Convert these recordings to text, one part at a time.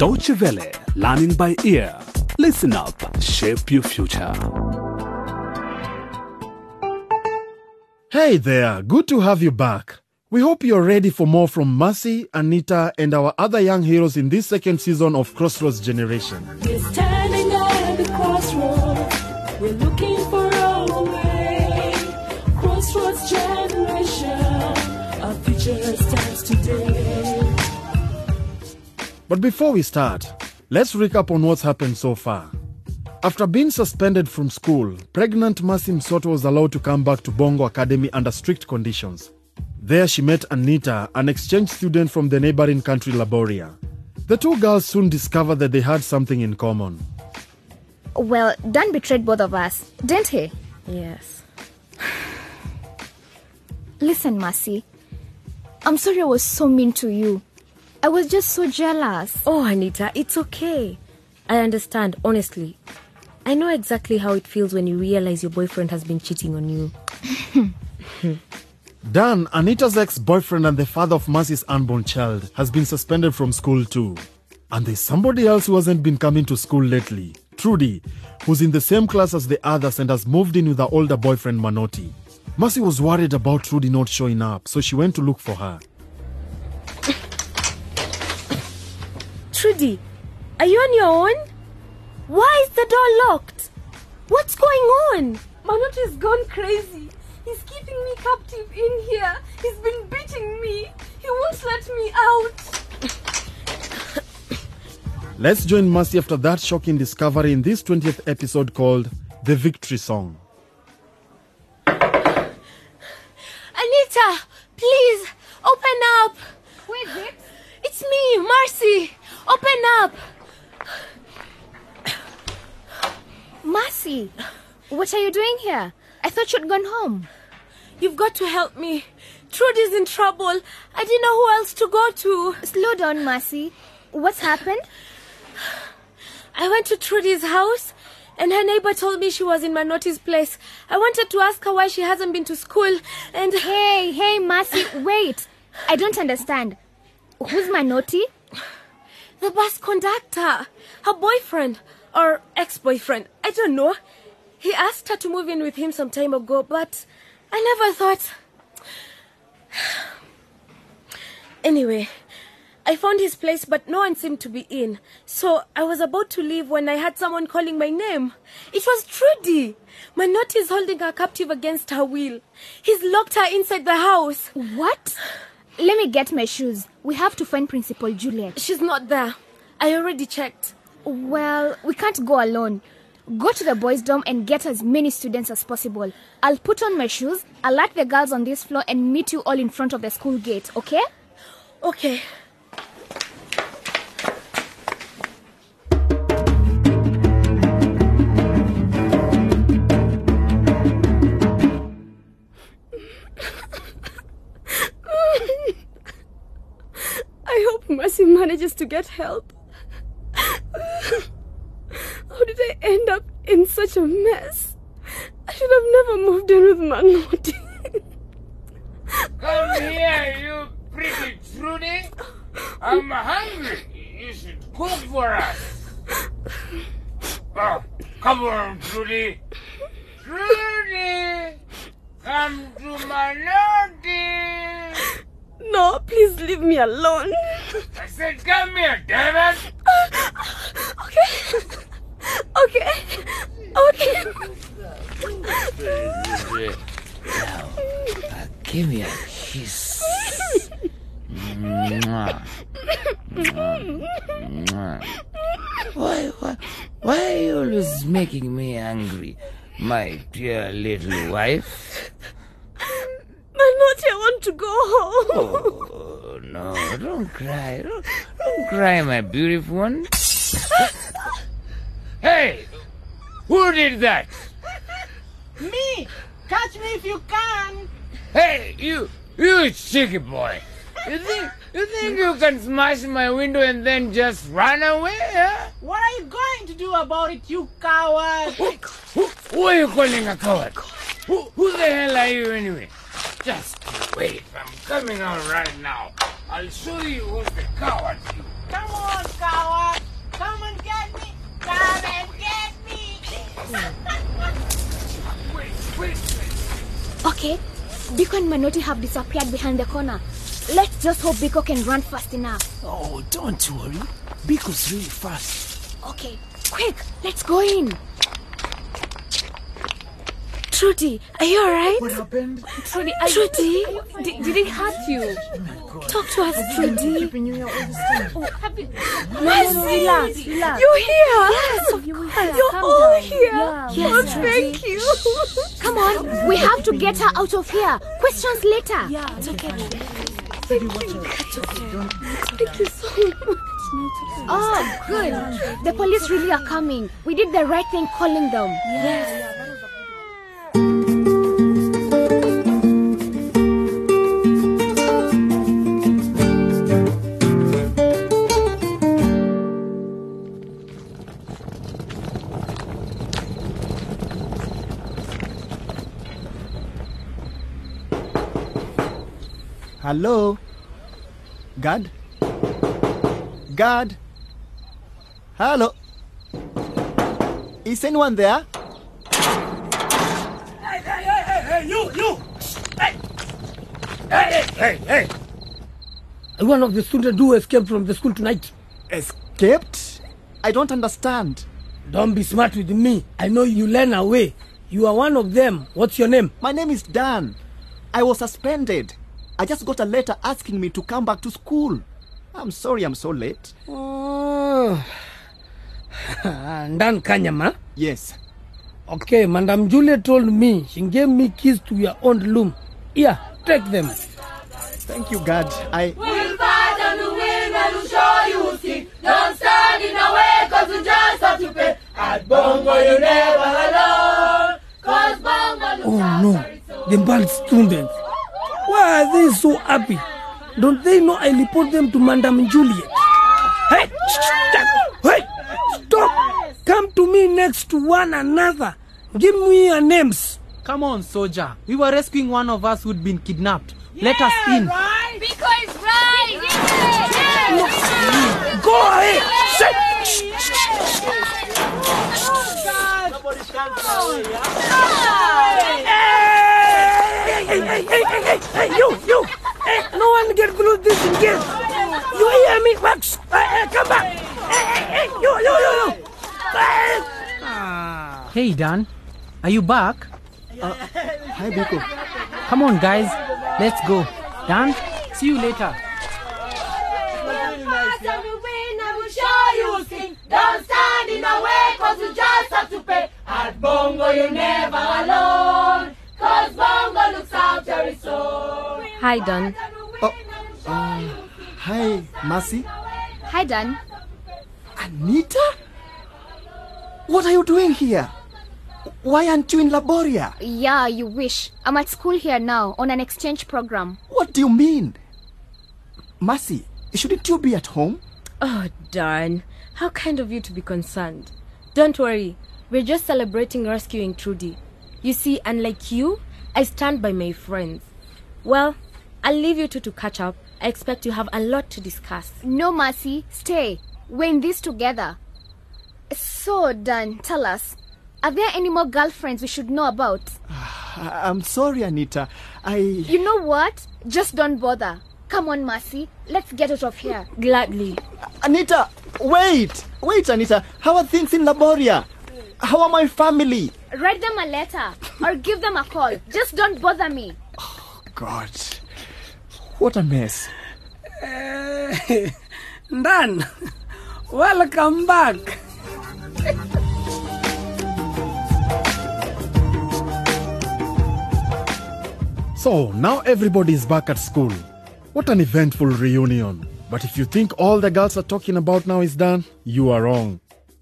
Deutsche Welle, learning by ear. Listen up, shape your future. Hey there, good to have you back. We hope you're ready for more from Mercy, Anita, and our other young heroes in this second season of Crossroads Generation. We're standing at the crossroads. We're looking for our way. Crossroads generation. Our future stands today. But before we start, let's recap on what's happened so far. After being suspended from school, pregnant Masim Soto was allowed to come back to Bongo Academy under strict conditions. There she met Anita, an exchange student from the neighboring country Laboria. The two girls soon discovered that they had something in common. Well, Dan betrayed both of us, didn't he? Yes. Listen, Mercy. I'm sorry I was so mean to you. I was just so jealous. Oh, Anita, it's okay. I understand, honestly. I know exactly how it feels when you realize your boyfriend has been cheating on you. Dan, Anita's ex boyfriend and the father of Mercy's unborn child, has been suspended from school too. And there's somebody else who hasn't been coming to school lately Trudy, who's in the same class as the others and has moved in with her older boyfriend Manotti. Mercy was worried about Trudy not showing up, so she went to look for her. Trudy, are you on your own? Why is the door locked? What's going on? Manot has gone crazy. He's keeping me captive in here. He's been beating me. He won't let me out. Let's join Mercy after that shocking discovery in this 20th episode called The Victory Song. Anita, please, open up. Who is it? It's me, Marcy. Open up. Marcy, What are you doing here? I thought you'd gone home. You've got to help me. Trudy's in trouble. I didn't know who else to go to. Slow down, Marcy. What's happened? I went to Trudy's house and her neighbor told me she was in Manotti's place. I wanted to ask her why she hasn't been to school and Hey, hey, Marcy, wait. I don't understand. Who's Manotti? the bus conductor, her boyfriend or ex-boyfriend, I don't know. He asked her to move in with him some time ago, but I never thought. Anyway, I found his place, but no one seemed to be in. So I was about to leave when I heard someone calling my name. It was Trudy. Manotti is holding her captive against her will. He's locked her inside the house. What? Let me get my shoes. We have to find Principal Juliet. She's not there. I already checked. Well, we can't go alone. Go to the boys' dorm and get as many students as possible. I'll put on my shoes, alert the girls on this floor, and meet you all in front of the school gate, okay? Okay. Manages to get help. How did I end up in such a mess? I should have never moved in with Manoti. Come here, you pretty Trudy. I'm hungry. You should cook for us. Oh, come on, Trudy. Trudy, come to Manotti. no, please leave me alone. I said, come here, damn it. Okay. Okay. Okay. Now, Give me a kiss. Mwah. Mwah. Mwah. Why, why, why are you always making me angry, my dear little wife? Manoti, I want to go home. Oh, no, don't cry. Don't, don't cry, my beautiful one. hey, who did that? Me! Catch me if you can! Hey, you, you cheeky boy. You think, you think you can smash my window and then just run away, huh? What are you going to do about it, you coward? Who, who, who are you calling a coward? Who, who the hell are you anyway? Just wait. I'm coming on right now. I'll show you who's the coward. Come on, coward. Come and get me. Come and get me. wait, wait, wait. Okay. Biko and Manotti have disappeared behind the corner. Let's just hope Biko can run fast enough. Oh, don't worry. Biko's really fast. Okay, quick, let's go in. Trudy, are you alright? What happened? Trudy, are Trudy? Did, did it hurt you? Oh Talk to us, Trudy. Keeping you here all this time. Mercy! Relax, relax. You're here! Yes, you will hear. You're Calm all down. here! Yeah, Yes, yeah. thank you! Come on, we have to get her out of here. Questions later. Yeah, it's okay. Thank you so much. Oh, good. The police really are coming. We did the right thing calling them. Yes. Hello? God? God? Hello? Is anyone there? Hey, hey, hey, hey, hey, you, you! Hey! Hey, hey, hey, hey! One of the students who escaped from the school tonight. Escaped? I don't understand. Don't be smart with me. I know you learn away. You are one of them. What's your name? My name is Dan. I was suspended. I just got a letter asking me to come back to school. I'm sorry I'm so late. Oh. Dan Kanyama. Yes. Okay, Madam Julia told me she gave me keys to your own room. Here, take them. Thank you, God. I. We'll fight and we win and we'll show you see. Don't stand in our way cause we just have to pay. At Bongo you never alone. Cause Bongo looks Oh no, the bad students. Why are they so happy? Don't they know I report them to Madam Juliet? Hey, stop! Hey, stop! Come to me next to one another. Give me your names. Come on, soldier. We were rescuing one of us who'd been kidnapped. Let us in. Right? Because right. Go hey, hey, you, you. Hey, no one get close this in here. You hear me? Max? Hey, hey, come back. Hey, hey, hey, you, you, you, you. Hey. Hey, Dan. Are you back? Uh, Hi, Biko. Come on, guys. Let's go. Dan, see you later. Fight and we win and we'll show you see. Don't stand in our way cause we just have to pay. At Bongo you never alone. Hi, Don. Oh, uh, hi, Mercy. Hi, Dan. Anita? What are you doing here? Why aren't you in Laboria? Yeah, you wish. I'm at school here now on an exchange program. What do you mean? Mercy, shouldn't you be at home? Oh, darn. How kind of you to be concerned. Don't worry. We're just celebrating rescuing Trudy. You see, unlike you, I stand by my friends. Well, I'll leave you two to catch up. I expect you have a lot to discuss. No, Mercy, stay. We're in this together. So, Dan, tell us. Are there any more girlfriends we should know about? I- I'm sorry, Anita. I. You know what? Just don't bother. Come on, Mercy. Let's get out of here. Gladly. Anita, wait! Wait, Anita. How are things in Laboria? How are my family? Write them a letter or give them a call. Just don't bother me. Oh, God. What a mess. Eh, Dan, welcome back. So, now everybody is back at school. What an eventful reunion. But if you think all the girls are talking about now is done, you are wrong.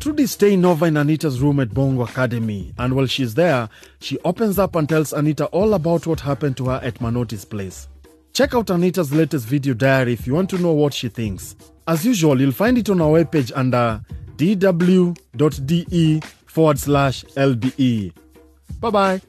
Trudy is staying over in Anita's room at Bongo Academy, and while she's there, she opens up and tells Anita all about what happened to her at Manoti's place. Check out Anita's latest video diary if you want to know what she thinks. As usual, you'll find it on our webpage under dw.de forward slash lbe. Bye bye.